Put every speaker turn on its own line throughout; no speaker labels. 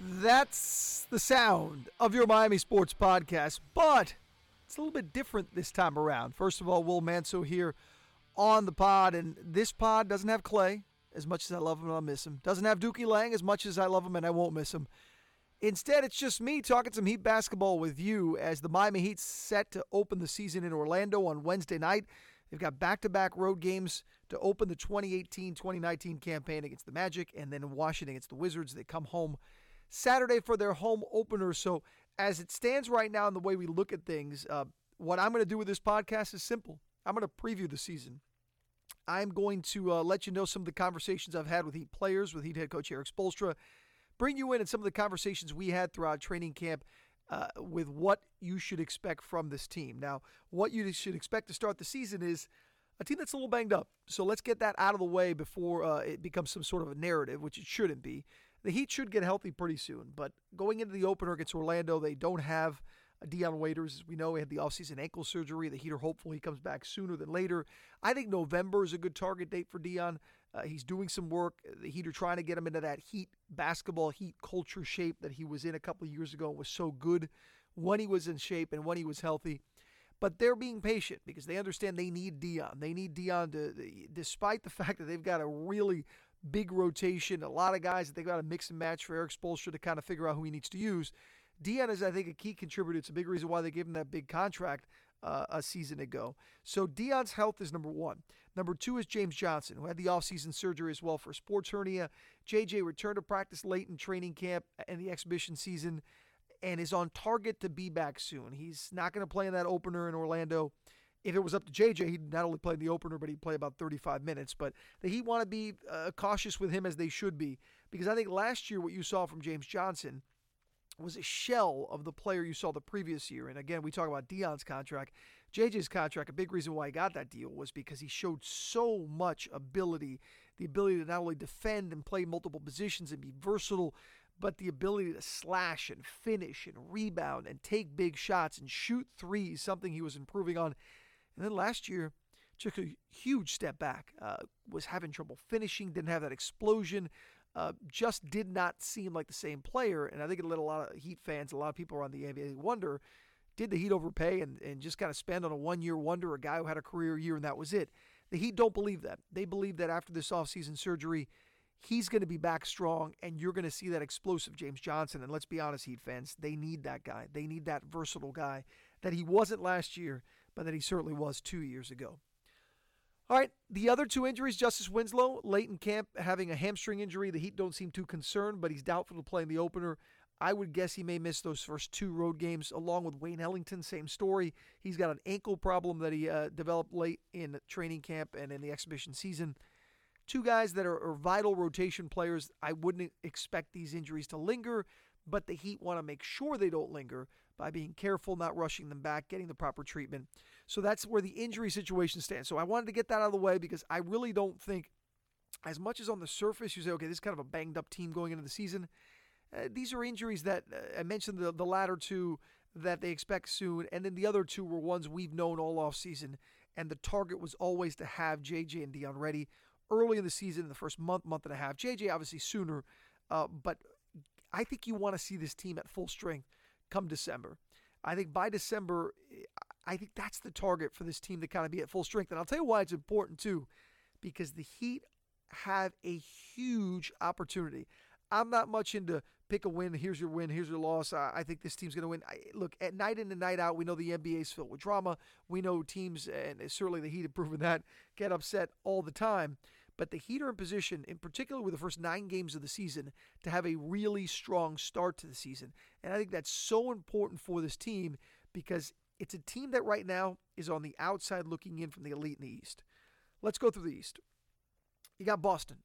That's the sound of your Miami Sports Podcast, but it's a little bit different this time around. First of all, Will Manso here on the pod, and this pod doesn't have Clay as much as I love him and I'll miss him. Doesn't have Dookie Lang as much as I love him and I won't miss him. Instead, it's just me talking some Heat basketball with you as the Miami Heat set to open the season in Orlando on Wednesday night. They've got back to back road games to open the 2018 2019 campaign against the Magic and then Washington against the Wizards. They come home Saturday for their home opener. So, as it stands right now, in the way we look at things, uh, what I'm going to do with this podcast is simple. I'm going to preview the season. I'm going to uh, let you know some of the conversations I've had with Heat players, with Heat head coach Erik Spoelstra, bring you in and some of the conversations we had throughout training camp uh, with what you should expect from this team. Now, what you should expect to start the season is a team that's a little banged up. So let's get that out of the way before uh, it becomes some sort of a narrative, which it shouldn't be. The Heat should get healthy pretty soon, but going into the opener against Orlando, they don't have Dion Waiters. As we know, he had the offseason ankle surgery. The Heat are hopeful he comes back sooner than later. I think November is a good target date for Dion. Uh, he's doing some work. The Heat are trying to get him into that Heat basketball, Heat culture shape that he was in a couple of years ago and was so good when he was in shape and when he was healthy. But they're being patient because they understand they need Dion. They need Dion to, despite the fact that they've got a really big rotation, a lot of guys that they've got to mix and match for Erik Spoelstra to kind of figure out who he needs to use. Dion is, I think, a key contributor. It's a big reason why they gave him that big contract uh, a season ago. So Dion's health is number one. Number two is James Johnson, who had the offseason surgery as well for sports hernia. JJ returned to practice late in training camp and the exhibition season and is on target to be back soon. He's not going to play in that opener in Orlando. If it was up to JJ, he'd not only play the opener, but he'd play about 35 minutes. But the Heat want to be uh, cautious with him as they should be because I think last year what you saw from James Johnson – was a shell of the player you saw the previous year. And again, we talk about Dion's contract. JJ's contract, a big reason why he got that deal was because he showed so much ability the ability to not only defend and play multiple positions and be versatile, but the ability to slash and finish and rebound and take big shots and shoot threes, something he was improving on. And then last year, took a huge step back, uh, was having trouble finishing, didn't have that explosion uh, just did not seem like the same player. And I think it let a lot of Heat fans, a lot of people around the NBA wonder did the Heat overpay and, and just kind of spend on a one year wonder, a guy who had a career year and that was it? The Heat don't believe that. They believe that after this offseason surgery, he's going to be back strong and you're going to see that explosive James Johnson. And let's be honest, Heat fans, they need that guy. They need that versatile guy that he wasn't last year, but that he certainly was two years ago. All right, the other two injuries, Justice Winslow, late in camp, having a hamstring injury. The Heat don't seem too concerned, but he's doubtful to play in the opener. I would guess he may miss those first two road games, along with Wayne Ellington. Same story. He's got an ankle problem that he uh, developed late in training camp and in the exhibition season. Two guys that are, are vital rotation players. I wouldn't expect these injuries to linger, but the Heat want to make sure they don't linger by being careful, not rushing them back, getting the proper treatment. So that's where the injury situation stands. So I wanted to get that out of the way because I really don't think, as much as on the surface you say, okay, this is kind of a banged up team going into the season, uh, these are injuries that uh, I mentioned the, the latter two that they expect soon. And then the other two were ones we've known all off season. And the target was always to have JJ and Dion ready early in the season, in the first month, month and a half. JJ obviously sooner, uh, but I think you want to see this team at full strength come December. I think by December, I think that's the target for this team to kind of be at full strength. And I'll tell you why it's important too, because the Heat have a huge opportunity. I'm not much into pick a win. Here's your win. Here's your loss. I, I think this team's going to win. I, look, at night in and night out, we know the NBA is filled with drama. We know teams, and certainly the Heat have proven that, get upset all the time. But the Heat are in position, in particular with the first nine games of the season, to have a really strong start to the season. And I think that's so important for this team because it's a team that right now is on the outside looking in from the elite in the East. Let's go through the East. You got Boston,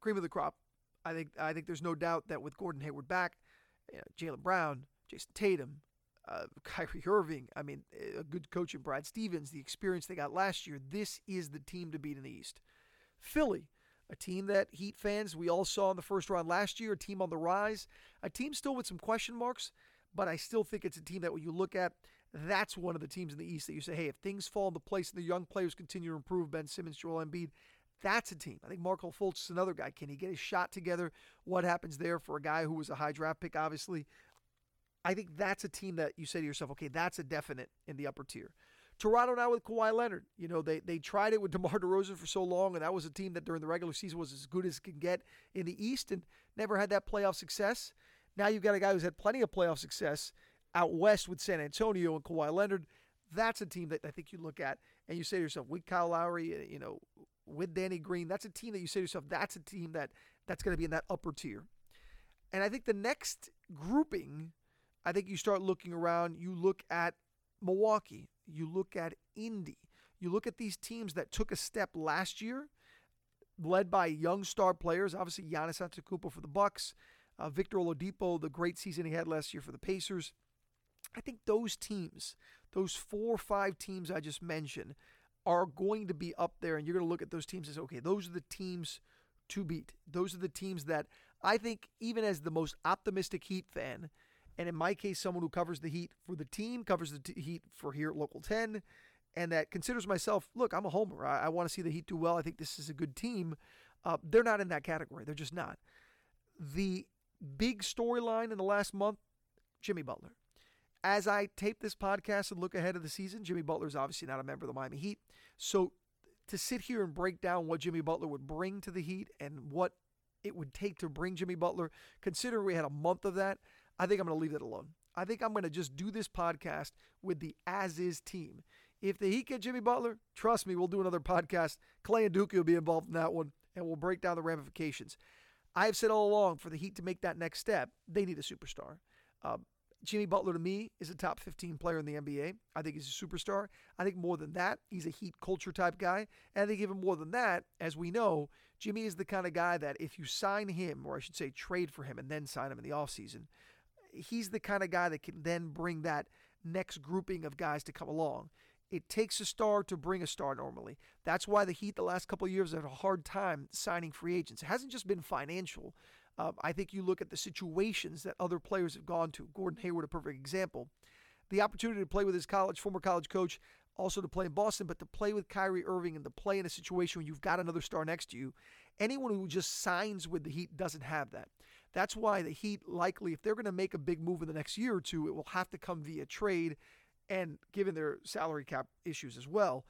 cream of the crop. I think I think there's no doubt that with Gordon Hayward back, you know, Jaylen Brown, Jayson Tatum, uh, Kyrie Irving, I mean, a good coach in Brad Stevens, the experience they got last year, this is the team to beat in the East. Philly, a team that Heat fans we all saw in the first round last year, a team on the rise, a team still with some question marks, but I still think it's a team that when you look at, that's one of the teams in the East that you say, hey, if things fall into place and the young players continue to improve, Ben Simmons, Joel Embiid, That's a team. I think Markelle Fultz is another guy. Can he get his shot together? What happens there for a guy who was a high draft pick, obviously? I think that's a team that you say to yourself, okay, that's a definite in the upper tier. Toronto now with Kawhi Leonard. You know, they they tried it with DeMar DeRozan for so long, and that was a team that during the regular season was as good as it can get in the East and never had that playoff success. Now you've got a guy who's had plenty of playoff success out west with San Antonio and Kawhi Leonard. That's a team that I think you look at and you say to yourself, with Kyle Lowry, uh, you know, with Danny Green, that's a team that you say to yourself, that's a team that that's going to be in that upper tier. And I think the next grouping, I think you start looking around, you look at Milwaukee, you look at Indy, you look at these teams that took a step last year, led by young star players, obviously Giannis Antetokounmpo for the Bucks, uh, Victor Oladipo, the great season he had last year for the Pacers. I think those teams, those four or five teams I just mentioned, are going to be up there, and you're going to look at those teams say, okay, those are the teams to beat. Those are the teams that I think, even as the most optimistic Heat fan, and in my case, someone who covers the Heat for the team, covers the t- Heat for here at Local 10, and that considers myself, look, I'm a homer. I, I want to see the Heat do well. I think this is a good team. Uh, they're not in that category. They're just not. The big storyline in the last month Jimmy Butler. As I tape this podcast and look ahead of the season, Jimmy Butler is obviously not a member of the Miami Heat. So to sit here and break down what Jimmy Butler would bring to the Heat and what it would take to bring Jimmy Butler, considering we had a month of that, I think I'm going to leave that alone. I think I'm going to just do this podcast with the as is team. If the Heat get Jimmy Butler, trust me, we'll do another podcast. Clay and Dookie will be involved in that one, and we'll break down the ramifications. I've said all along for the Heat to make that next step, they need a superstar. Um, Jimmy Butler to me is a top 15 player in the NBA. I think he's a superstar. I think more than that, he's a Heat culture type guy. And I think even more than that, as we know, Jimmy is the kind of guy that if you sign him, or I should say trade for him and then sign him in the offseason, he's the kind of guy that can then bring that next grouping of guys to come along. It takes a star to bring a star normally. That's why the Heat the last couple of years have had a hard time signing free agents. It hasn't just been financial. Uh, I think you look at the situations that other players have gone to. Gordon Hayward, a perfect example. The opportunity to play with his college, former college coach, also to play in Boston, but to play with Kyrie Irving and to play in a situation where you've got another star next to you. Anyone who just signs with the Heat doesn't have that. That's why the Heat likely, if they're going to make a big move in the next year or two, it will have to come via trade and given their salary cap issues as well.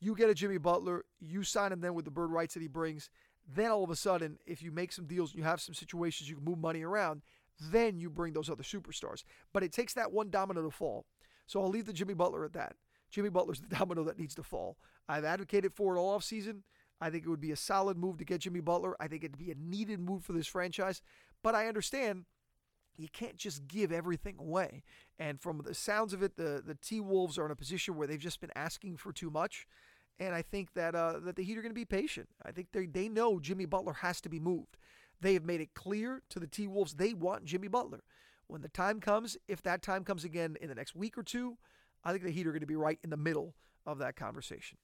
You get a Jimmy Butler, you sign him then with the bird rights that he brings. Then all of a sudden, if you make some deals and you have some situations you can move money around, then you bring those other superstars. But it takes that one domino to fall. So I'll leave the Jimmy Butler at that. Jimmy Butler's the domino that needs to fall. I've advocated for it all offseason. I think it would be a solid move to get Jimmy Butler. I think it'd be a needed move for this franchise. But I understand you can't just give everything away. And from the sounds of it, the, the T Wolves are in a position where they've just been asking for too much. And I think that uh, that the Heat are going to be patient. I think they they know Jimmy Butler has to be moved. They have made it clear to the T Wolves they want Jimmy Butler. When the time comes, if that time comes again in the next week or two, I think the Heat are going to be right in the middle of that conversation.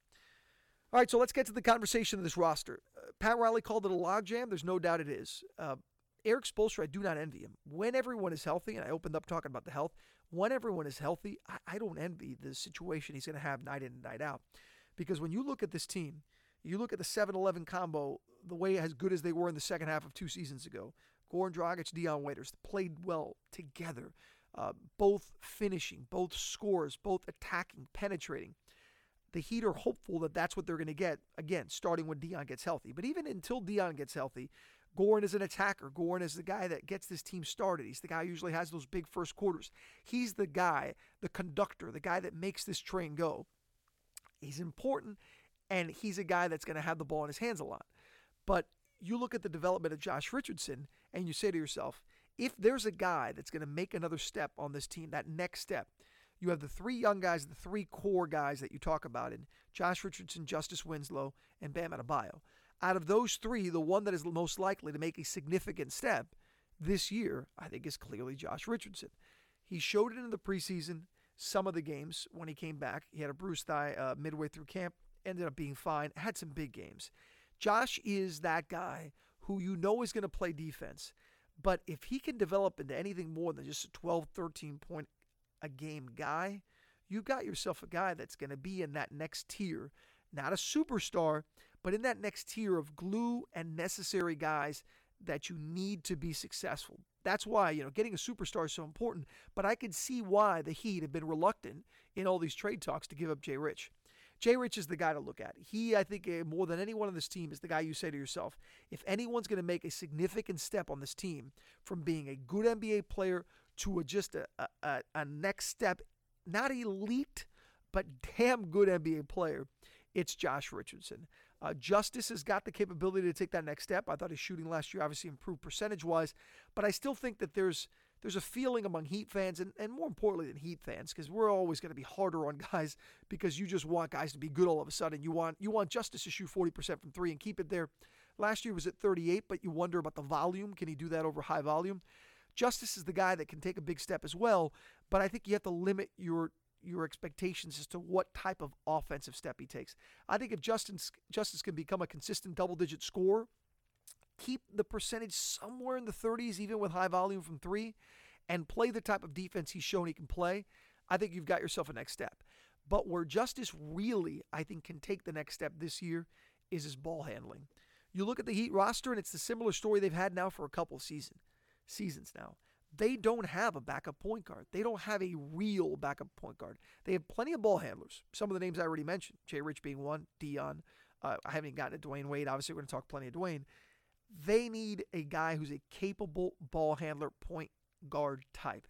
All right, so let's get to the conversation of this roster. Uh, Pat Riley called it a logjam. There's no doubt it is. Uh, Erik Spoelstra, I do not envy him. When everyone is healthy, and I opened up talking about the health, when everyone is healthy, I, I don't envy the situation he's going to have night in and night out. Because when you look at this team, you look at the 7 11 combo, the way as good as they were in the second half of two seasons ago. Goran Dragic, Dion Waiters played well together, uh, both finishing, both scores, both attacking, penetrating. The Heat are hopeful that that's what they're going to get, again, starting when Dion gets healthy. But even until Dion gets healthy, Goran is an attacker. Goran is the guy that gets this team started. He's the guy who usually has those big first quarters. He's the guy, the conductor, the guy that makes this train go. He's important, and he's a guy that's going to have the ball in his hands a lot. But you look at the development of Josh Richardson, and you say to yourself, if there's a guy that's going to make another step on this team, that next step, you have the three young guys, the three core guys that you talk about in Josh Richardson, Justice Winslow, and Bam Adebayo. Out of those three, the one that is most likely to make a significant step this year, I think, is clearly Josh Richardson. He showed it in the preseason some of the games when he came back. He had a bruised thigh uh, midway through camp, ended up being fine, had some big games. Josh is that guy who you know is going to play defense. But if he can develop into anything more than just a 12, 13 point a game guy, you've got yourself a guy that's going to be in that next tier. Not a superstar, but in that next tier of glue and necessary guys that you need to be successful. That's why, you know, getting a superstar is so important, but I can see why the Heat have been reluctant in all these trade talks to give up Jay Rich. Jay Rich is the guy to look at. He, I think, eh, more than anyone on this team, is the guy you say to yourself, if anyone's going to make a significant step on this team from being a good NBA player to a, just a, a, a next step, not elite, but damn good NBA player, it's Josh Richardson. Uh, Justice has got the capability to take that next step. I thought his shooting last year obviously improved percentage wise, but I still think that there's there's a feeling among Heat fans, and, and more importantly than Heat fans, because we're always going to be harder on guys because you just want guys to be good all of a sudden. You want you want Justice to shoot 40% from three and keep it there. Last year was at 38, but you wonder about the volume. Can he do that over high volume? Justice is the guy that can take a big step as well, but I think you have to limit your your expectations as to what type of offensive step he takes. I think if Justin Justice can become a consistent double digit scorer, keep the percentage somewhere in the 30s, even with high volume from three, and play the type of defense he's shown he can play, I think you've got yourself a next step. But where Justice really, I think, can take the next step this year is his ball handling. You look at the Heat roster, and it's the similar story they've had now for a couple season, seasons now they don't have a backup point guard. They don't have a real backup point guard. They have plenty of ball handlers. Some of the names I already mentioned, Jay Rich being one, Dion. Uh, I haven't gotten to Dwyane Wade. Obviously, we're going to talk plenty of Dwyane. They need a guy who's a capable ball handler point guard type.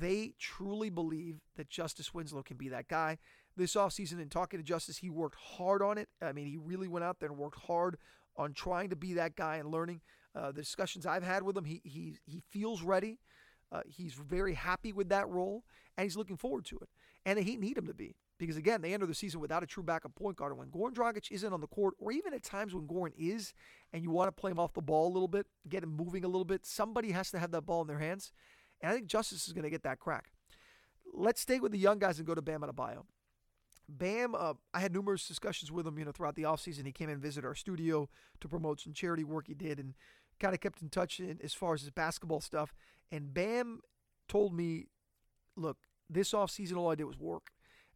They truly believe that Justice Winslow can be that guy. This offseason, in talking to Justice, he worked hard on it. I mean, he really went out there and worked hard on trying to be that guy and learning. Uh, the discussions I've had with him, he he he feels ready. Uh, he's very happy with that role, and he's looking forward to it. And Heat need him to be because again, they enter the season without a true backup point guard. And when Goran Dragic isn't on the court, or even at times when Goran is, and you want to play him off the ball a little bit, get him moving a little bit, somebody has to have that ball in their hands. And I think Justice is going to get that crack. Let's stay with the young guys and go to Bam Adebayo. Bam, uh, I had numerous discussions with him, you know, throughout the offseason. He came and visited our studio to promote some charity work he did, and kind of kept in touch in, as far as his basketball stuff. And Bam told me, look, this offseason, all I did was work.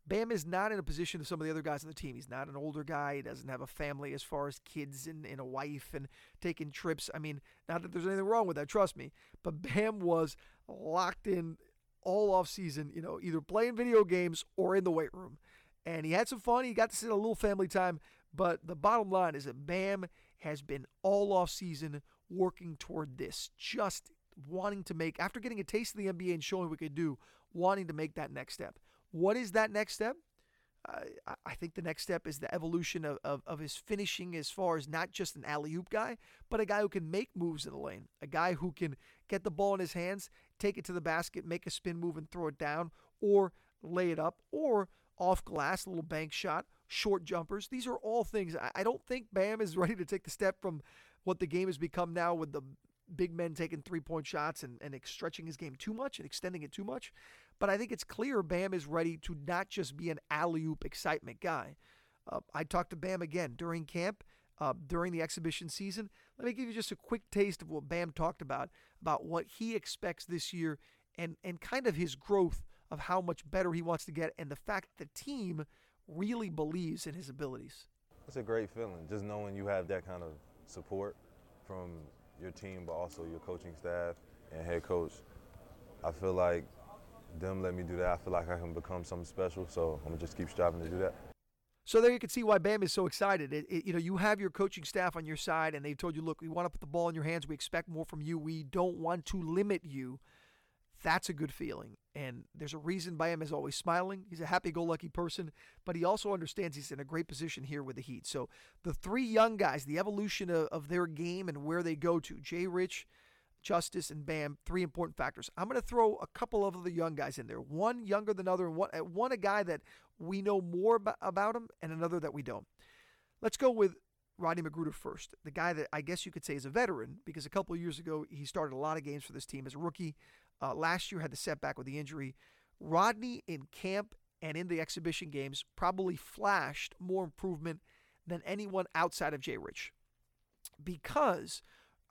Bam is not in a position of some of the other guys on the team. He's not an older guy. He doesn't have a family as far as kids and, and a wife and taking trips. I mean, not that there's anything wrong with that, trust me. But Bam was locked in all off season, you know, either playing video games or in the weight room. And he had some fun. He got to sit a little family time. But the bottom line is that Bam has been all off season working toward this, just wanting to make, after getting a taste of the NBA and showing what we could do, wanting to make that next step. What is that next step? Uh, I think the next step is the evolution of, of, of his finishing as far as not just an alley oop guy, but a guy who can make moves in the lane, a guy who can get the ball in his hands, take it to the basket, make a spin move and throw it down, or lay it up, or off glass, a little bank shot, short jumpers. These are all things. I, I don't think Bam is ready to take the step from what the game has become now with the big men taking three point shots and, and stretching his game too much and extending it too much. But I think it's clear Bam is ready to not just be an alley oop excitement guy. Uh, I talked to Bam again during camp, uh, during the exhibition season. Let me give you just a quick taste of what Bam talked about, about what he expects this year and, and kind of his growth of how much better he wants to get and the fact that the team really believes in his abilities.
It's a great feeling just knowing you have that kind of support from your team, but also your coaching staff and head coach. I feel like them let me do that. I feel like I can become something special. So I'm gonna just keep striving to do that.
So there you can see why Bam is so excited. It, it, you know, you have your coaching staff on your side, and they've told you, look, we want to put the ball in your hands. We expect more from you. We don't want to limit you. That's a good feeling. And there's a reason Bam is always smiling. He's a happy go lucky person, but he also understands he's in a great position here with the Heat. So the three young guys, the evolution of, of their game and where they go to Jay Rich, Justice, and Bam, three important factors. I'm going to throw a couple of the young guys in there. One younger than other, and one, uh, one a guy that we know more about him, and another that we don't. Let's go with Rodney McGruder first, the guy that I guess you could say is a veteran because a couple years ago he started a lot of games for this team as a rookie. Uh, last year had the setback with the injury. Rodney in camp and in the exhibition games probably flashed more improvement than anyone outside of Jay Rich. Because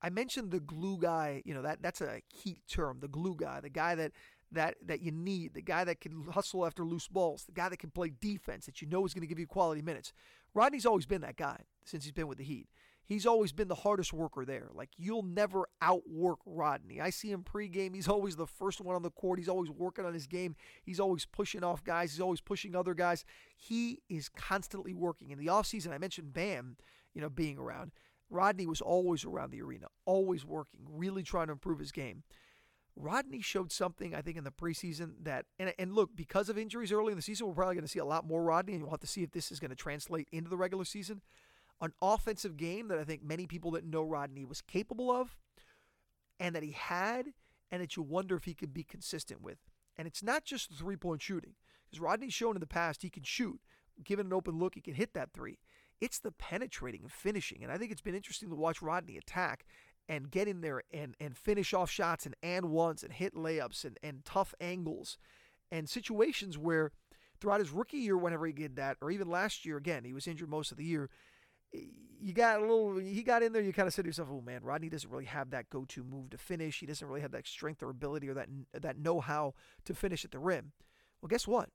I mentioned the glue guy, you know, that that's a heat term, the glue guy, the guy that that that you need, the guy that can hustle after loose balls, the guy that can play defense that you know is going to give you quality minutes. Rodney's always been that guy since he's been with the Heat. He's always been the hardest worker there. Like you'll never outwork Rodney. I see him pregame. He's always the first one on the court. He's always working on his game. He's always pushing off guys. He's always pushing other guys. He is constantly working. In the offseason, I mentioned Bam, you know, being around. Rodney was always around the arena, always working, really trying to improve his game. Rodney showed something, I think, in the preseason that, and, and look, because of injuries early in the season, we're probably going to see a lot more Rodney, and we'll have to see if this is going to translate into the regular season an offensive game that I think many people that know Rodney was capable of and that he had and that you wonder if he could be consistent with. And it's not just the three point shooting, because Rodney's shown in the past he can shoot. Given an open look, he can hit that three. It's the penetrating and finishing. And I think it's been interesting to watch Rodney attack and get in there and, and finish off shots and and ones and hit layups and, and tough angles and situations where throughout his rookie year, whenever he did that, or even last year, again, he was injured most of the year you got a little he got in there you kind of said to yourself oh man rodney doesn't really have that go-to move to finish. He doesn't really have that strength or ability or that that know-how to finish at the rim. Well guess what?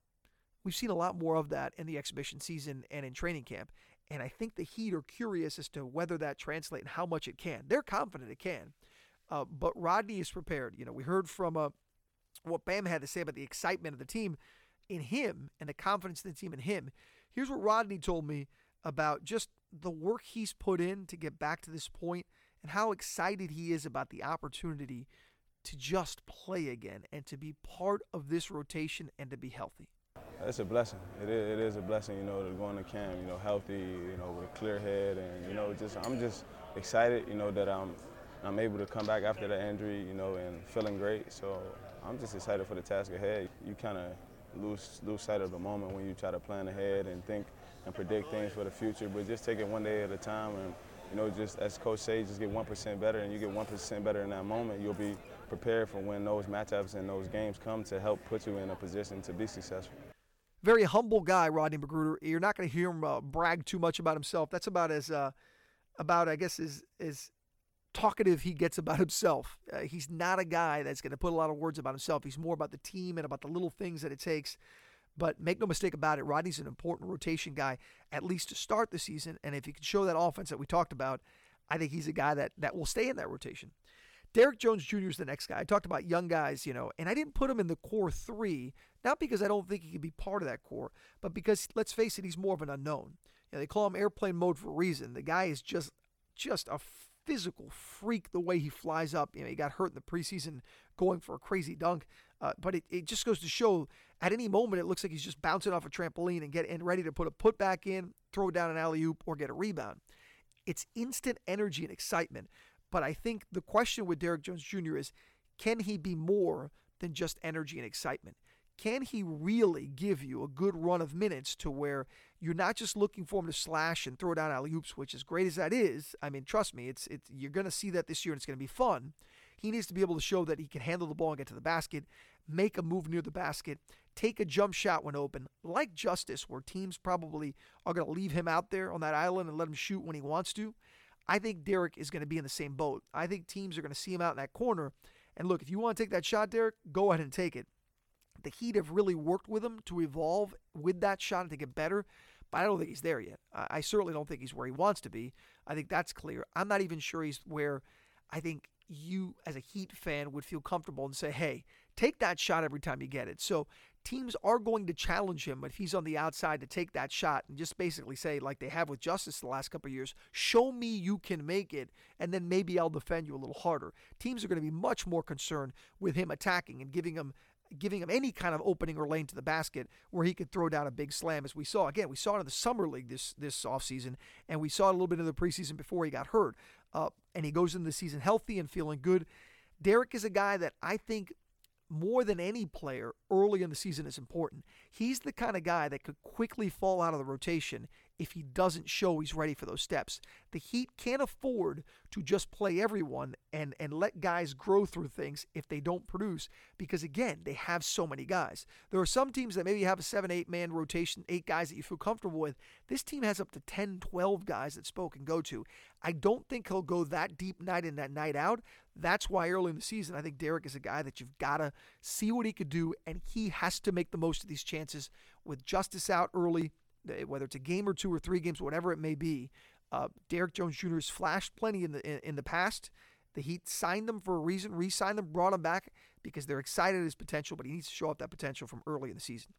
We've seen a lot more of that in the exhibition season and in training camp and i think the heat are curious as to whether that translates and how much it can. They're confident it can uh, but rodney is prepared. You know we heard from uh, what bam had to say about the excitement of the team in him and the confidence of the team in him. Here's what rodney told me about just the work he's put in to get back to this point and how excited he is about the opportunity to just play again and to be part of this rotation and to be healthy.
It's a blessing. It is, it is a blessing, you know, to go into camp, you know, healthy, you know, with a clear head, and you know, just I'm just excited, you know, that I'm I'm able to come back after the injury, you know, and feeling great. So I'm just excited for the task ahead. You kind of lose lose sight of the moment when you try to plan ahead and think and predict things for the future, but just take it one day at a time and you know, just as Coach says, just get 1% better, and you get 1% better in that moment, you'll be prepared for when those matchups and those games come to help put you in a position to be successful.
Very humble guy, Rodney McGruder. You're not going to hear him uh, brag too much about himself. That's about as, uh, about I guess, as, as talkative he gets about himself. Uh, he's not a guy that's going to put a lot of words about himself. He's more about the team and about the little things that it takes but make no mistake about it, Rodney's an important rotation guy, at least to start the season. And if he can show that offense that we talked about, I think he's a guy that, that will stay in that rotation. Derrick Jones Jr. is the next guy. I talked about young guys, you know, and I didn't put him in the core three, not because I don't think he could be part of that core, but because let's face it, he's more of an unknown. You know, they call him airplane mode for a reason. The guy is just just a physical freak the way he flies up. You know, he got hurt in the preseason going for a crazy dunk. Uh, but it, it just goes to show at any moment it looks like he's just bouncing off a trampoline and get and ready to put a put back in, throw down an alley oop, or get a rebound. It's instant energy and excitement. But I think the question with Derrick Jones Jr. is can he be more than just energy and excitement? Can he really give you a good run of minutes to where you're not just looking for him to slash and throw down alley oops, which as great as that is, I mean, trust me, it's it's you're going to see that this year and it's going to be fun. He needs to be able to show that he can handle the ball and get to the basket, make a move near the basket, take a jump shot when open, like Justice, where teams probably are going to leave him out there on that island and let him shoot when he wants to. I think Derrick is going to be in the same boat. I think teams are going to see him out in that corner. And look, if you want to take that shot, Derrick, go ahead and take it. The Heat have really worked with him to evolve with that shot and to get better, but I don't think he's there yet. I certainly don't think he's where he wants to be. I think that's clear. I'm not even sure he's where I think you as a Heat fan would feel comfortable and say, hey, take that shot every time you get it. So teams are going to challenge him if he's on the outside to take that shot and just basically say, like they have with Justice the last couple of years, show me you can make it, and then maybe I'll defend you a little harder. Teams are going to be much more concerned with him attacking and giving him giving him any kind of opening or lane to the basket where he could throw down a big slam as we saw again we saw it in the summer league this this offseason and we saw it a little bit in the preseason before he got hurt uh, and he goes into the season healthy and feeling good Derrick is a guy that i think more than any player early in the season is important. He's the kind of guy that could quickly fall out of the rotation if he doesn't show he's ready for those steps. The Heat can't afford to just play everyone and, and let guys grow through things if they don't produce because, again, they have so many guys. There are some teams that maybe have a seven, eight man rotation, eight guys that you feel comfortable with. This team has up to 10, 12 guys that Spo can go to. I don't think he'll go that deep night in that night out. That's why early in the season, I think Derrick is a guy that you've got to see what he could do, and he has to make the most of these chances with Justice out early whether it's a game or two or three games, whatever it may be. Uh, Derrick Jones Jr. has flashed plenty in the in, in the past. The Heat signed them for a reason, re-signed them, brought him back because they're excited at his potential, but he needs to show off that potential from early in the season.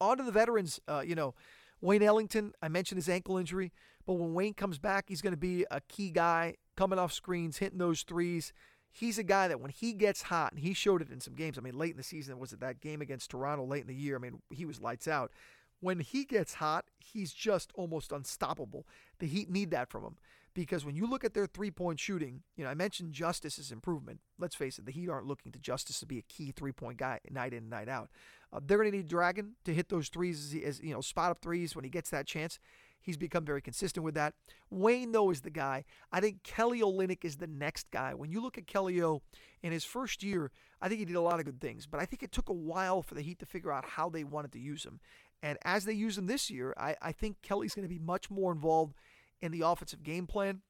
On to the veterans, uh, you know, Wayne Ellington, I mentioned his ankle injury, but when Wayne comes back, he's going to be a key guy coming off screens, hitting those threes. He's a guy that when he gets hot, and he showed it in some games. I mean, late in the season, was it that game against Toronto late in the year? I mean, he was lights out. When he gets hot, he's just almost unstoppable. The Heat need that from him because when you look at their three point shooting, you know, I mentioned Justice's improvement. Let's face it, the Heat aren't looking to Justice to be a key three point guy night in, and night out. Uh, they're going to need Dragon to hit those threes as, as, you know, spot up threes when he gets that chance. He's become very consistent with that. Wayne, though, is the guy. I think Kelly Olynyk is the next guy. When you look at Kelly O in his first year, I think he did a lot of good things, but I think it took a while for the Heat to figure out how they wanted to use him. And as they use him this year, I, I think Kelly's going to be much more involved in the offensive game plan,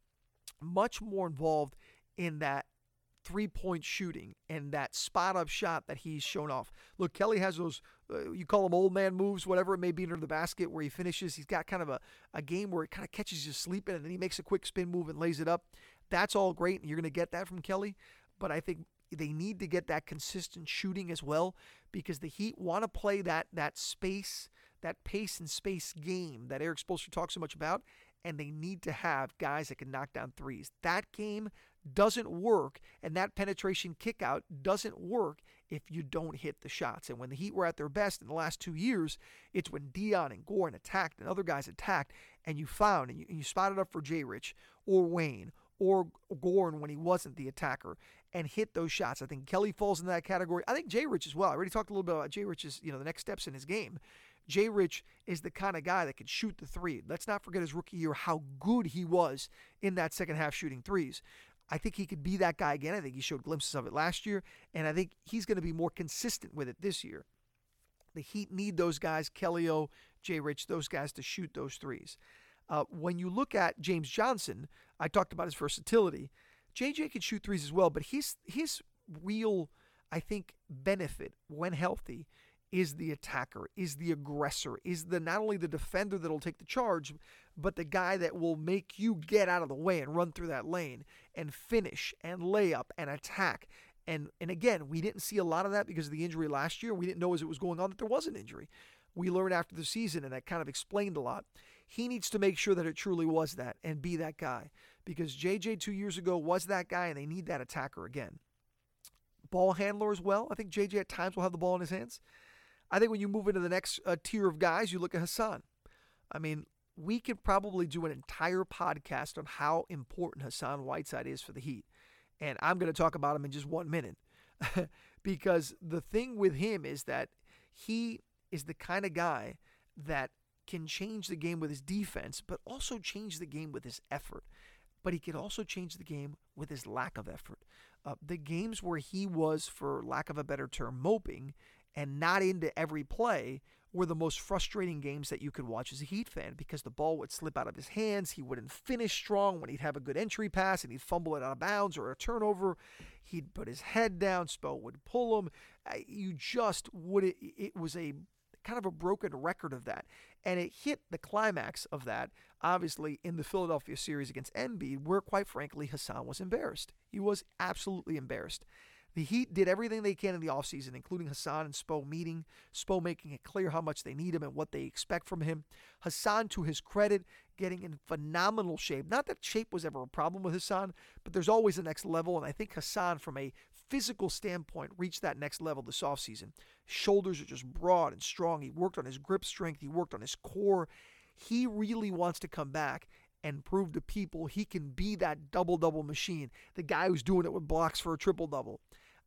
much more involved in that three point shooting and that spot up shot that he's shown off. Look, Kelly has those, uh, you call them old man moves, whatever it may be, under the basket where he finishes. He's got kind of a, a game where it kind of catches you sleeping and then he makes a quick spin move and lays it up. That's all great, and you're going to get that from Kelly. But I think they need to get that consistent shooting as well because the Heat want to play that that space, that pace and space game that Erik Spoelstra talks so much about, and they need to have guys that can knock down threes. That game doesn't work, and that penetration kickout doesn't work if you don't hit the shots. And when the Heat were at their best in the last two years, it's when Dion and Goran attacked and other guys attacked, and you found and you, and you spotted up for J. Rich or Wayne or Goran when he wasn't the attacker and hit those shots. I think Kelly falls in that category. I think Jay Rich as well. I already talked a little bit about Jay Rich's, you know, the next steps in his game. Jay Rich is the kind of guy that can shoot the three. Let's not forget his rookie year, how good he was in that second half shooting threes. I think he could be that guy again. I think he showed glimpses of it last year, and I think he's going to be more consistent with it this year. The Heat need those guys, Kelly O, Jay Rich, those guys to shoot those threes. Uh, when you look at James Johnson, I talked about his versatility. JJ can shoot threes as well, but his his real, I think, benefit when healthy is the attacker, is the aggressor, is the not only the defender that'll take the charge, but the guy that will make you get out of the way and run through that lane and finish and lay up and attack. And and again, we didn't see a lot of that because of the injury last year. We didn't know as it was going on that there was an injury. We learned after the season, and that kind of explained a lot. He needs to make sure that it truly was that and be that guy because JJ two years ago was that guy, and they need that attacker again. Ball handler as well. I think JJ at times will have the ball in his hands. I think when you move into the next uh, tier of guys, you look at Hassan. I mean, we could probably do an entire podcast on how important Hassan Whiteside is for the Heat. And I'm going to talk about him in just one minute. because the thing with him is that he is the kind of guy that can change the game with his defense, but also change the game with his effort. But he could also change the game with his lack of effort. Uh, the games where he was, for lack of a better term, moping and not into every play were the most frustrating games that you could watch as a Heat fan because the ball would slip out of his hands. He wouldn't finish strong when he'd have a good entry pass and he'd fumble it out of bounds or a turnover. He'd put his head down. Spo would pull him. You just would. It was a kind of a broken record of that. And it hit the climax of that, obviously, in the Philadelphia series against Embiid, where, quite frankly, Hassan was embarrassed. He was absolutely embarrassed. The Heat did everything they can in the offseason, including Hassan and Spo meeting, Spo making it clear how much they need him and what they expect from him. Hassan, to his credit, getting in phenomenal shape. Not that shape was ever a problem with Hassan, but there's always a next level, and I think Hassan, from a physical standpoint, reached that next level this offseason. Shoulders are just broad and strong. He worked on his grip strength, he worked on his core. He really wants to come back and prove to people he can be that double double machine, the guy who's doing it with blocks for a triple double.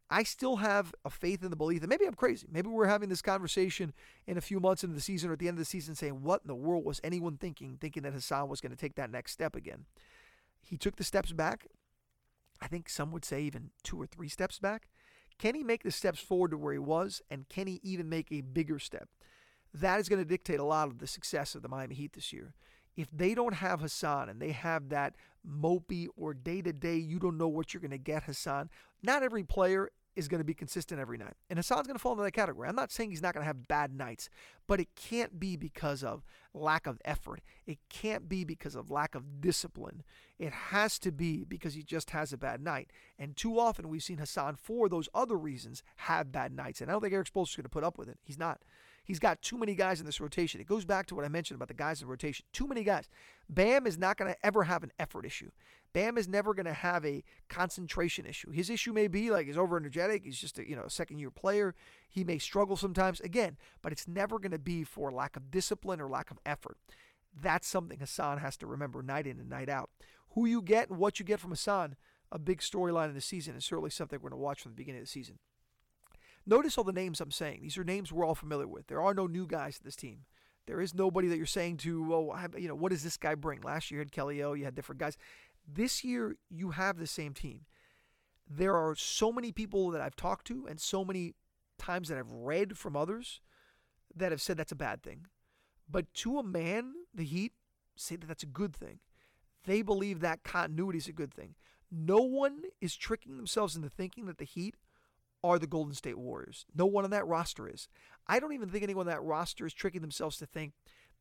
I still have a faith in the belief that maybe I'm crazy. Maybe we're having this conversation in a few months into the season or at the end of the season saying, what in the world was anyone thinking, thinking that Hassan was going to take that next step again? He took the steps back. I think some would say even two or three steps back. Can he make the steps forward to where he was? And can he even make a bigger step? That is going to dictate a lot of the success of the Miami Heat this year if they don't have Hassan and they have that mopey or day to day, you don't know what you're going to get, Hassan, not every player is going to be consistent every night. And Hassan's going to fall into that category. I'm not saying he's not going to have bad nights, but it can't be because of lack of effort. It can't be because of lack of discipline. It has to be because he just has a bad night. And too often we've seen Hassan, for those other reasons, have bad nights. And I don't think Erik Spoelstra's going to put up with it. He's not. He's got too many guys in this rotation. It goes back to what I mentioned about the guys in the rotation. Too many guys. Bam is not going to ever have an effort issue. Bam is never going to have a concentration issue. His issue may be like he's over energetic. He's just a you know second year player. He may struggle sometimes again, but it's never going to be for lack of discipline or lack of effort. That's something Hassan has to remember night in and night out. Who you get and what you get from Hassan, a big storyline in the season, and certainly something we're going to watch from the beginning of the season. Notice all the names I'm saying. These are names we're all familiar with. There are no new guys to this team. There is nobody that you're saying to, oh, you know, what does this guy bring? Last year you had Kelly O, you had different guys. This year you have the same team. There are so many people that I've talked to and so many times that I've read from others that have said that's a bad thing. But to a man, the Heat say that that's a good thing. They believe that continuity is a good thing. No one is tricking themselves into thinking that the Heat are the Golden State Warriors. No one on that roster is. I don't even think anyone on that roster is tricking themselves to think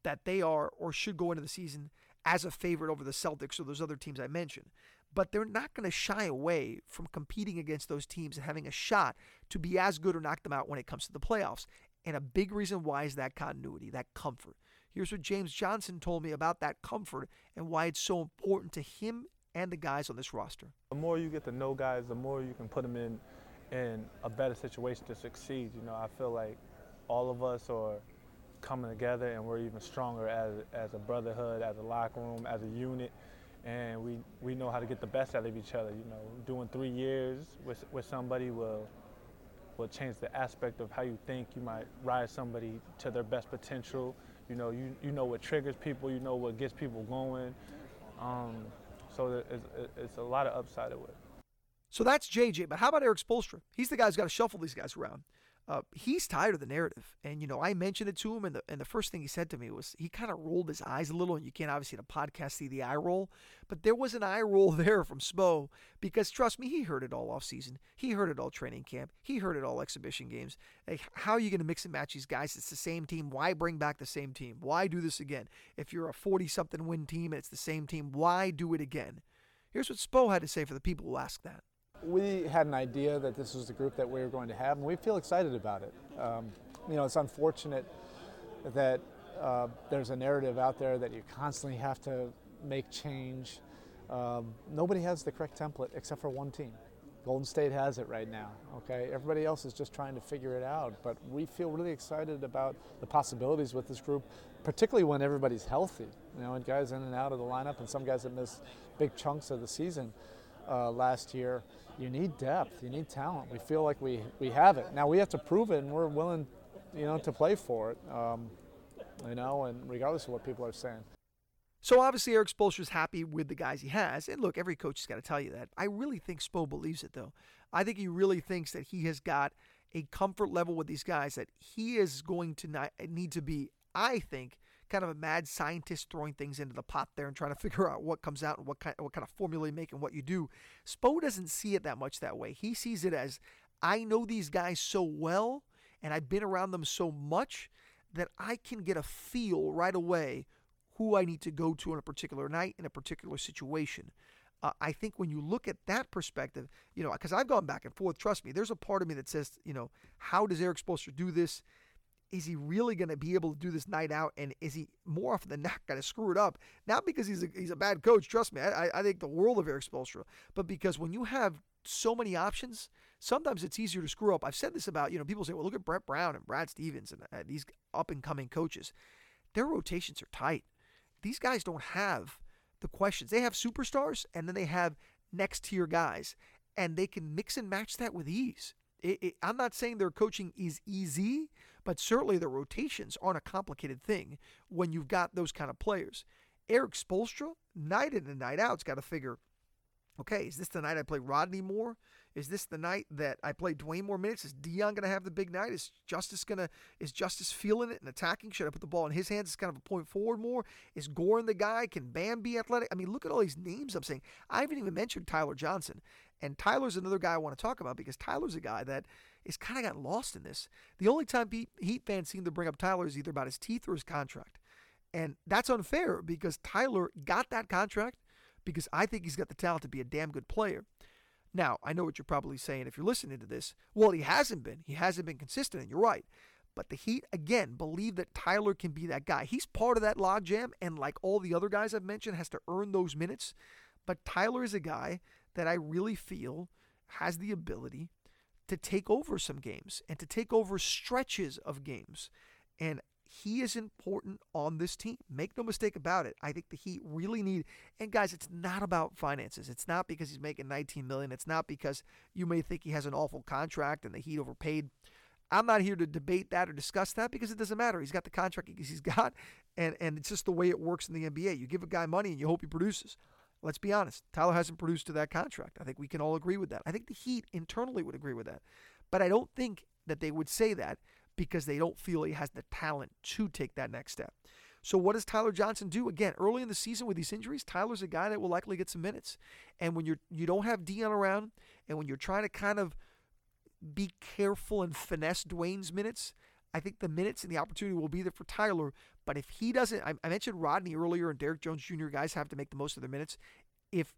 that they are or should go into the season as a favorite over the Celtics or those other teams I mentioned. But they're not going to shy away from competing against those teams and having a shot to be as good or knock them out when it comes to the playoffs. And a big reason why is that continuity, that comfort. Here's what James Johnson told me about that comfort and why it's so important to him and the guys on this roster.
The more you get to know guys, the more you can put them in in a better situation to succeed. You know, I feel like all of us are coming together and we're even stronger as, as a brotherhood, as a locker room, as a unit. And we, we know how to get the best out of each other. You know, doing three years with, with somebody will, will change the aspect of how you think. You might rise somebody to their best potential. You know, you, you know what triggers people, you know what gets people going. Um, so it's, it's a lot of upside of it.
So that's JJ. But how about Erik Spoelstra? He's the guy who's got to shuffle these guys around. Uh, he's tired of the narrative. And, you know, I mentioned it to him, and the, and the first thing he said to me was he kind of rolled his eyes a little. And you can't obviously in a podcast see the eye roll, but there was an eye roll there from Spo because, trust me, he heard it all off season. He heard it all training camp. He heard it all exhibition games. Like, how are you going to mix and match these guys? It's the same team. Why bring back the same team? Why do this again? If you're a 40 something win team and it's the same team, why do it again? Here's what Spo had to say for the people who ask that
we had an idea that this was the group that we were going to have, and we feel excited about it. Um, you know, it's unfortunate that uh, there's a narrative out there that you constantly have to make change. Um, nobody has the correct template except for one team. Golden State has it right now. Okay, everybody else is just trying to figure it out. But we feel really excited about the possibilities with this group, particularly when everybody's healthy. You know, and guys in and out of the lineup, and some guys that miss big chunks of the season uh, last year you need depth, you need talent. We feel like we, we have it. Now we have to prove it, and we're willing, you know, to play for it. Um, you know, and regardless of what people are saying.
So obviously Erik Spoelstra's happy with the guys he has, and look, every coach has got to tell you that. I really think Spo believes it though. I think he really thinks that he has got a comfort level with these guys that he is going to need to be. I think kind of a mad scientist throwing things into the pot there and trying to figure out what comes out and what kind what kind of formula you make and what you do. Spo doesn't see it that much that way. He sees it as I know these guys so well and I've been around them so much that I can get a feel right away who I need to go to on a particular night in a particular situation. Uh, I think when you look at that perspective, you know, because I've gone back and forth, trust me, there's a part of me that says, you know, how does Erik Spoelstra do this? Is he really going to be able to do this night out? And is he more often than not going to screw it up? Not because he's a, he's a bad coach. Trust me, I, I think the world of Erik Spoelstra. But because when you have so many options, sometimes it's easier to screw up. I've said this about, you know, people say, well, look at Brett Brown and Brad Stevens and uh, these up and coming coaches. Their rotations are tight. These guys don't have the questions. They have superstars and then they have next tier guys, and they can mix and match that with ease. It, it, I'm not saying their coaching is easy, but certainly the rotations aren't a complicated thing when you've got those kind of players. Erik Spoelstra, night in and night out, has got to figure okay, is this the night I play Rodney more? Is this the night that I play Dwyane more minutes? Is Dion going to have the big night? Is Justice going to is Justice feeling it and attacking? Should I put the ball in his hands? It's kind of a point forward more. Is Goran the guy? Can Bam be athletic? I mean, look at all these names I'm saying. I haven't even mentioned Tyler Johnson. And Tyler's another guy I want to talk about because Tyler's a guy that is kind of got lost in this. The only time Heat fans seem to bring up Tyler is either about his teeth or his contract. And that's unfair because Tyler got that contract because I think he's got the talent to be a damn good player. Now, I know what you're probably saying if you're listening to this. Well, he hasn't been. He hasn't been consistent, and you're right. But the Heat, again, believe that Tyler can be that guy. He's part of that logjam, and like all the other guys I've mentioned, has to earn those minutes. But Tyler is a guy that I really feel has the ability to take over some games and to take over stretches of games. And he is important on this team. Make no mistake about it. I think the Heat really need and guys, it's not about finances. It's not because he's making 19 million. It's not because you may think he has an awful contract and the Heat overpaid. I'm not here to debate that or discuss that because it doesn't matter. He's got the contract he's got and and it's just the way it works in the NBA. You give a guy money and you hope he produces. Let's be honest. Tyler hasn't produced to that contract. I think we can all agree with that. I think the Heat internally would agree with that. But I don't think that they would say that because they don't feel he has the talent to take that next step. So what does Tyler Johnson do? Again, early in the season with these injuries, Tyler's a guy that will likely get some minutes. And when you're you don't have Dion around, and when you're trying to kind of be careful and finesse Dwyane's minutes, I think the minutes and the opportunity will be there for Tyler. But if he doesn't, I, I mentioned Rodney earlier and Derrick Jones Jr. guys have to make the most of their minutes. If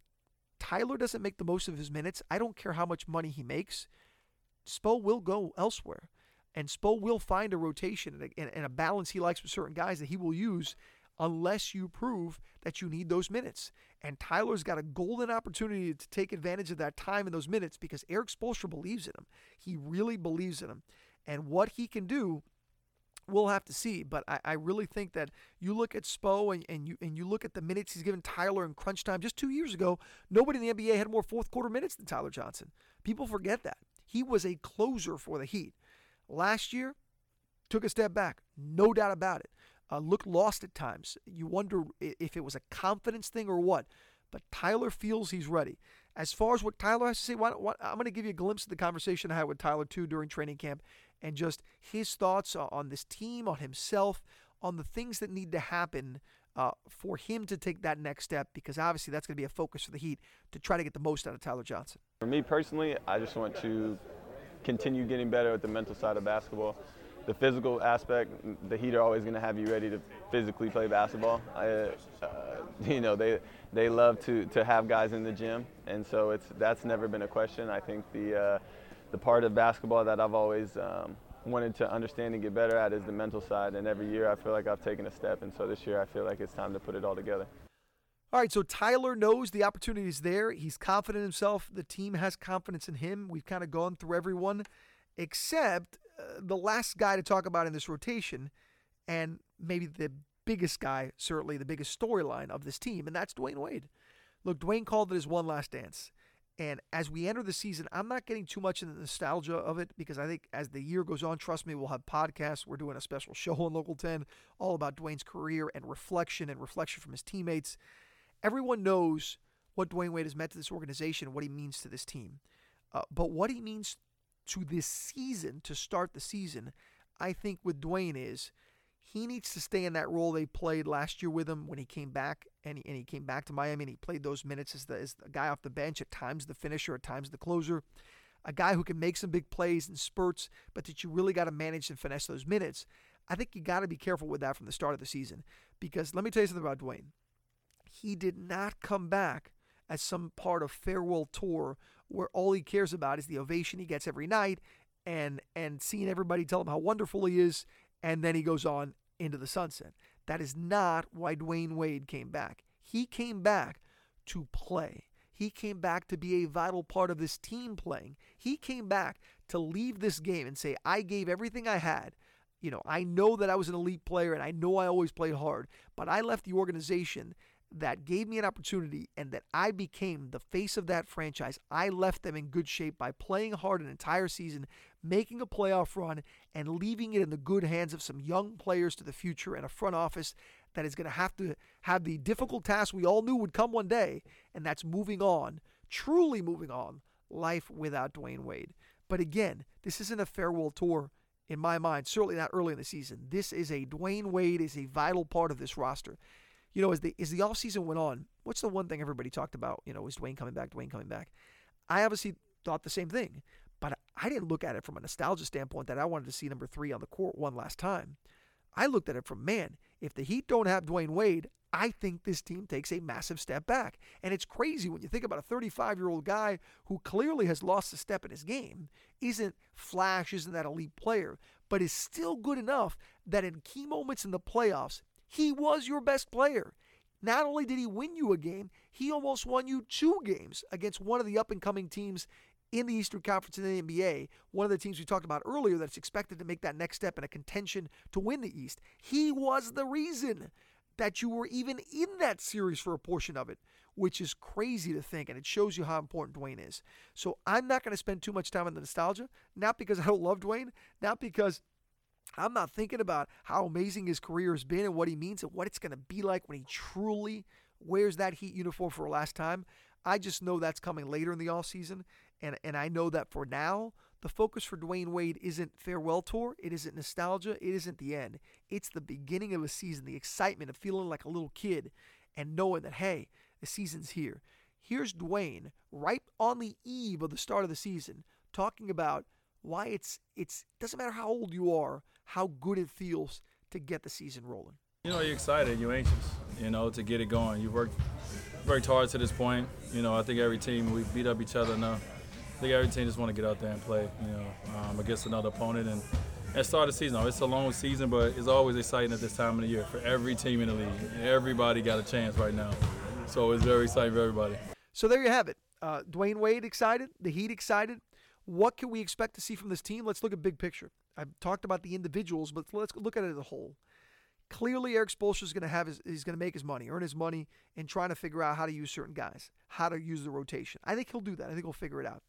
Tyler doesn't make the most of his minutes, I don't care how much money he makes. Spo will go elsewhere. And Spo will find a rotation and a, and a balance he likes with certain guys that he will use unless you prove that you need those minutes. And Tyler's got a golden opportunity to take advantage of that time and those minutes because Erik Spoelstra believes in him. He really believes in him. And what he can do, we'll have to see. But I, I really think that you look at Spo and, and you and you look at the minutes he's given Tyler in crunch time. Just two years ago, nobody in the NBA had more fourth quarter minutes than Tyler Johnson. People forget that. He was a closer for the Heat. Last year, took a step back, no doubt about it. Uh, looked lost at times. You wonder if it was a confidence thing or what. But Tyler feels he's ready. As far as what Tyler has to say, why, why, I'm going to give you a glimpse of the conversation I had with Tyler too during training camp, and just his thoughts on this team, on himself, on the things that need to happen uh, for him to take that next step. Because obviously that's going to be a focus for the Heat to try to get the most out of Tyler Johnson.
For me personally, I just want to continue getting better at the mental side of basketball. The physical aspect, the Heat are always going to have you ready to physically play basketball. I, uh, you know, they they love to, to have guys in the gym, and so it's that's never been a question. I think the uh, the part of basketball that I've always um, wanted to understand and get better at is the mental side. And every year I feel like I've taken a step, and so this year I feel like it's time to put it all together.
All right, so Tyler knows the opportunity is there. He's confident in himself. The team has confidence in him. We've kind of gone through everyone except uh, the last guy to talk about in this rotation, and maybe the biggest guy, certainly the biggest storyline of this team, and that's Dwyane Wade. Look, Dwyane called it his one last dance. And as we enter the season, I'm not getting too much in the nostalgia of it because I think as the year goes on, trust me, we'll have podcasts. We're doing a special show on Local 10 all about Dwyane's career and reflection and reflection from his teammates everyone knows what Dwyane Wade has meant to this organization, what he means to this team. Uh, but what he means to this season, to start the season, I think with Dwyane is he needs to stay in that role they played last year with him when he came back and he, and he came back to Miami and he played those minutes as the, as the guy off the bench, at times the finisher, at times the closer. A guy who can make some big plays and spurts, but that you really got to manage and finesse those minutes. I think you got to be careful with that from the start of the season because let me tell you something about Dwyane. he did not come back as some part of farewell tour where all he cares about is the ovation he gets every night and and seeing everybody tell him how wonderful he is and then he goes on into the sunset. That is not why Dwyane Wade came back. He came back to play. He came back to be a vital part of this team playing. He came back to leave this game and say, I gave everything I had. You know, I know that I was an elite player and I know I always played hard, but I left the organization that gave me an opportunity and that I became the face of that franchise. I left them in good shape by playing hard an entire season, making a playoff run, and leaving it in the good hands of some young players to the future and a front office that is going to have to have the difficult task we all knew would come one day, and that's moving on truly moving on, life without Dwyane Wade. But again, this isn't a farewell tour in my mind, certainly not early in the season. This is a Dwyane Wade is a vital part of this roster. You know, as the as the offseason went on, what's the one thing everybody talked about? You know, is Dwyane coming back, Dwyane coming back. I obviously thought the same thing, I didn't look at it from a nostalgia standpoint that I wanted to see number three on the court one last time. I looked at it from man, if the Heat don't have Dwyane Wade, I think this team takes a massive step back. And it's crazy when you think about a 35 year old guy who clearly has lost a step in his game, isn't flash, isn't that elite player, but is still good enough that in key moments in the playoffs, he was your best player. Not only did he win you a game, he almost won you two games against one of the up and coming teams in the Eastern Conference in the NBA, one of the teams we talked about earlier that's expected to make that next step in a contention to win the East. He was the reason that you were even in that series for a portion of it, which is crazy to think, and it shows you how important Dwyane is. So I'm not going to spend too much time on the nostalgia, not because I don't love Dwyane, not because I'm not thinking about how amazing his career has been and what he means and what it's going to be like when he truly wears that Heat uniform for a last time. I just know that's coming later in the offseason, and, and I know that for now, the focus for Dwyane Wade isn't farewell tour, it isn't nostalgia, it isn't the end. It's the beginning of a season, the excitement of feeling like a little kid and knowing that, hey, the season's here. Here's Dwyane right on the eve of the start of the season talking about why it's it's doesn't matter how old you are, how good it feels to get the season rolling.
You know, you're excited, you're anxious, you know, to get it going. You've worked worked hard to this point. You know, I think every team we beat up each other enough think every team just want to get out there and play, you know, um, against another opponent and, and start the season. It's a long season, but it's always exciting at this time of the year for every team in the league. Everybody got a chance right now, so it's very exciting for everybody.
So there you have it. Uh, Dwyane Wade excited, the Heat excited. What can we expect to see from this team? Let's look at big picture. I've talked about the individuals, but let's look at it as a whole. Clearly, Erik Spoelstra is going to have his, he's going to make his money, earn his money, and trying to figure out how to use certain guys, how to use the rotation. I think he'll do that. I think he'll figure it out.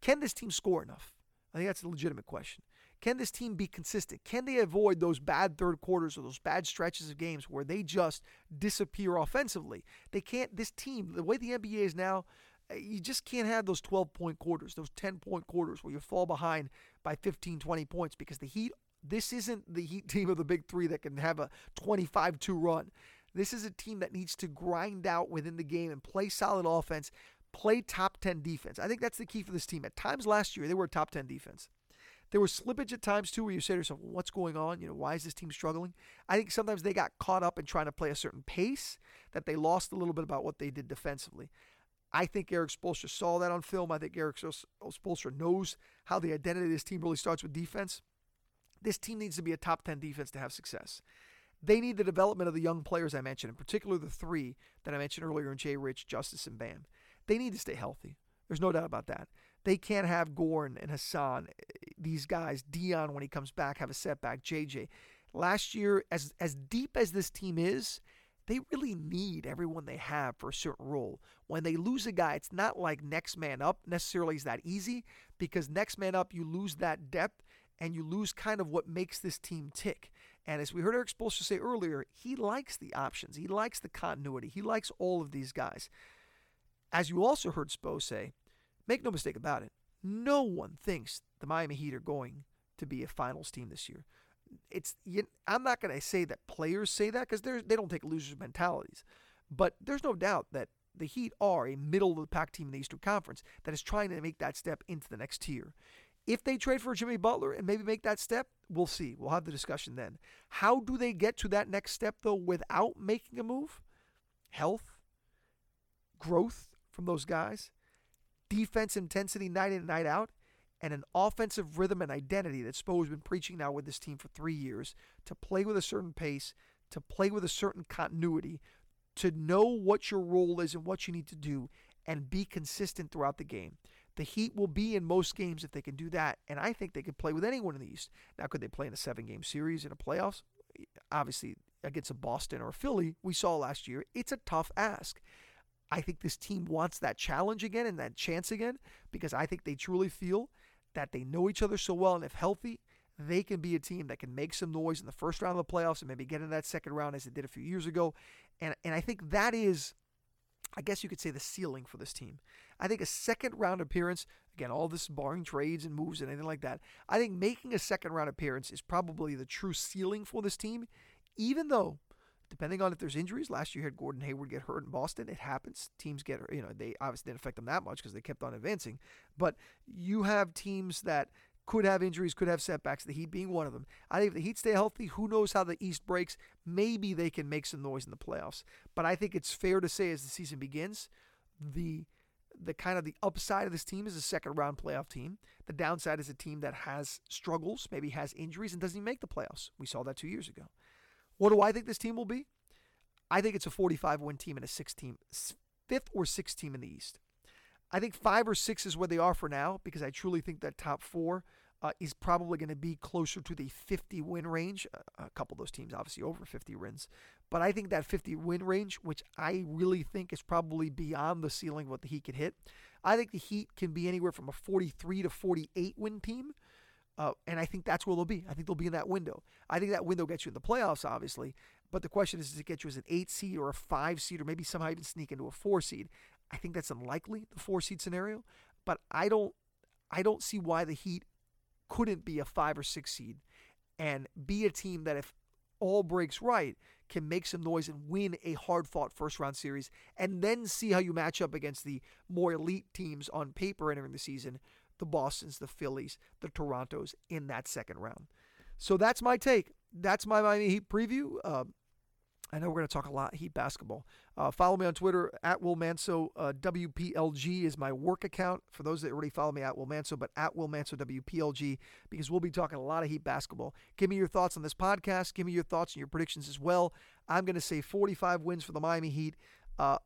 Can this team score enough? I think that's a legitimate question. Can this team be consistent? Can they avoid those bad third quarters or those bad stretches of games where they just disappear offensively? They can't, this team, the way the NBA is now, eh, you just can't have those 12 point quarters, those 10 point quarters where you fall behind by 15, 20 points because the Heat, this isn't the Heat team of the big three that can have a 25 2 run. This is a team that needs to grind out within the game and play solid offense play top 10 defense. I think that's the key for this team. At times last year, they were a top 10 defense. There was slippage at times too where you say to yourself, what's going on? You know, why is this team struggling? I think sometimes they got caught up in trying to play a certain pace that they lost a little bit about what they did defensively. I think Erik Spoelstra saw that on film. I think Erik Spoelstra knows how the identity of this team really starts with defense. This team needs to be a top 10 defense to have success. They need the development of the young players I mentioned, in particular the three that I mentioned earlier in Jay Rich, Justise, and Bam. They need to stay healthy. There's no doubt about that. They can't have Goran and Hassan, eh, these guys, Dion when he comes back, have a setback, JJ. Last year, as as deep as this team is, they really need everyone they have for a certain role. When they lose a guy, it's not like next man up necessarily is that easy because next man up, you lose that depth and you lose kind of what makes this team tick. And as we heard Erik Spoelstra say earlier, he likes the options. He likes the continuity. He likes all of these guys. As you also heard Spo say, make no mistake about it, no one thinks the Miami Heat are going to be a finals team this year. It's you, I'm not going to say that players say that because they don't take losers mentalities, but there's no doubt that the Heat are a middle of the pack team in the Eastern Conference that is trying to make that step into the next tier. If they trade for Jimmy Butler and maybe make that step, we'll see. We'll have the discussion then. How do they get to that next step though without making a move? Health, growth, from those guys, defense intensity night in and night out, and an offensive rhythm and identity that Spo has been preaching now with this team for three years to play with a certain pace, to play with a certain continuity, to know what your role is and what you need to do, and be consistent throughout the game. The Heat will be in most games if they can do that, and I think they could play with anyone in the East. Now, could they play in a seven game series in a playoffs? Obviously, against a Boston or a Philly, we saw last year, it's a tough ask. I think this team wants that challenge again and that chance again because I think they truly feel that they know each other so well and if healthy, they can be a team that can make some noise in the first round of the playoffs and maybe get in that second round as it did a few years ago. And and I think that is I guess you could say the ceiling for this team. I think a second round appearance, again, all this barring trades and moves and anything like that, I think making a second round appearance is probably the true ceiling for this team, even though, depending on if there's injuries, last year had Gordon Hayward get hurt in Boston. It happens. Teams get, you know, they obviously didn't affect them that much because they kept on advancing. But you have teams that could have injuries, could have setbacks, the Heat being one of them. I think if the Heat stay healthy, who knows how the East breaks? Maybe they can make some noise in the playoffs. But I think it's fair to say as the season begins, the the kind of the upside of this team is a second round playoff team. The downside is a team that has struggles, maybe has injuries, and doesn't even make the playoffs. We saw that two years ago. What do I think this team will be? I think it's a 45 win team and a six team, fifth or sixth team in the East. I think five or six is where they are for now because I truly think that top four uh, is probably going to be closer to the 50 win range. Uh, a couple of those teams, obviously, over 50 wins. But I think that 50 win range, which I really think is probably beyond the ceiling what the Heat could hit, I think the Heat can be anywhere from a 43 to 48 win team. Uh, and I think that's where they'll be. I think they'll be in that window. I think that window gets you in the playoffs, obviously. But the question is, does it get you as an eight seed or a five seed, or maybe somehow even sneak into a four seed? I think that's unlikely, the four seed scenario. But I don't, I don't see why the Heat couldn't be a five or six seed and be a team that, if all breaks right, can make some noise and win a hard fought first round series and then see how you match up against the more elite teams on paper entering the season the Bostons, the Phillies, the Torontos in that second round. So that's my take. That's my Miami Heat preview. Uh, I know we're going to talk a lot Heat basketball. Uh, follow me on Twitter at Will Manso. Uh, WPLG is my work account for those that already follow me at Will Manso, but at Will Manso WPLG because we'll be talking a lot of Heat basketball. Give me your thoughts on this podcast. Give me your thoughts and your predictions as well. I'm going to say 45 wins for the Miami Heat. Uh,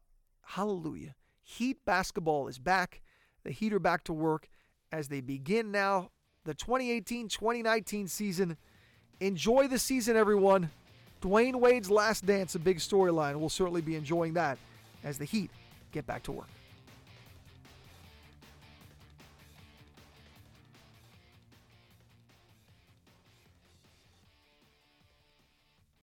hallelujah. Heat basketball is back. The Heat are back to work as they begin now the 2018 2019 season. Enjoy the season, everyone. Dwyane Wade's last dance, a big storyline. We'll certainly be enjoying that as the Heat get back to work.